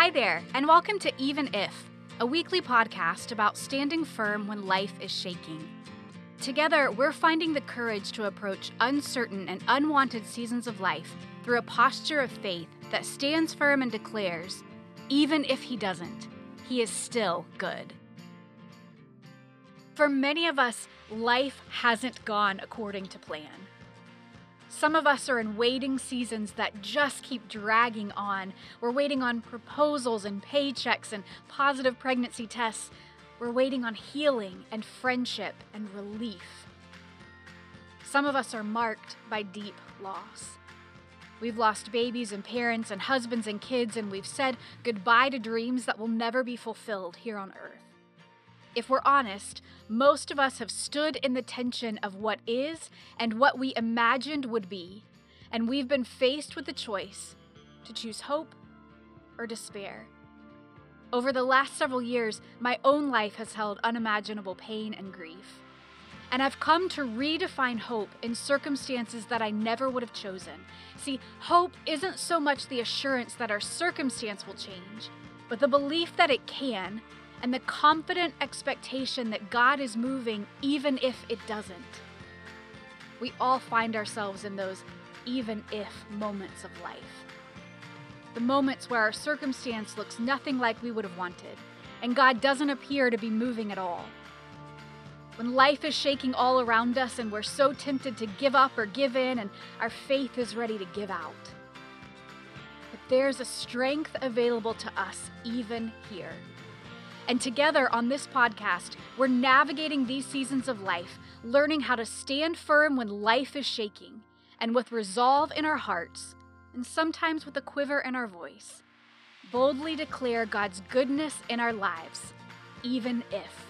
Hi there, and welcome to Even If, a weekly podcast about standing firm when life is shaking. Together, we're finding the courage to approach uncertain and unwanted seasons of life through a posture of faith that stands firm and declares, even if He doesn't, He is still good. For many of us, life hasn't gone according to plan. Some of us are in waiting seasons that just keep dragging on. We're waiting on proposals and paychecks and positive pregnancy tests. We're waiting on healing and friendship and relief. Some of us are marked by deep loss. We've lost babies and parents and husbands and kids, and we've said goodbye to dreams that will never be fulfilled here on earth. If we're honest, most of us have stood in the tension of what is and what we imagined would be, and we've been faced with the choice to choose hope or despair. Over the last several years, my own life has held unimaginable pain and grief. And I've come to redefine hope in circumstances that I never would have chosen. See, hope isn't so much the assurance that our circumstance will change, but the belief that it can and the confident expectation that God is moving even if it doesn't. We all find ourselves in those even if moments of life. The moments where our circumstance looks nothing like we would have wanted, and God doesn't appear to be moving at all. When life is shaking all around us and we're so tempted to give up or give in, and our faith is ready to give out. But there's a strength available to us even here. And together on this podcast, we're navigating these seasons of life, learning how to stand firm when life is shaking, and with resolve in our hearts, and sometimes with a quiver in our voice, boldly declare God's goodness in our lives, even if.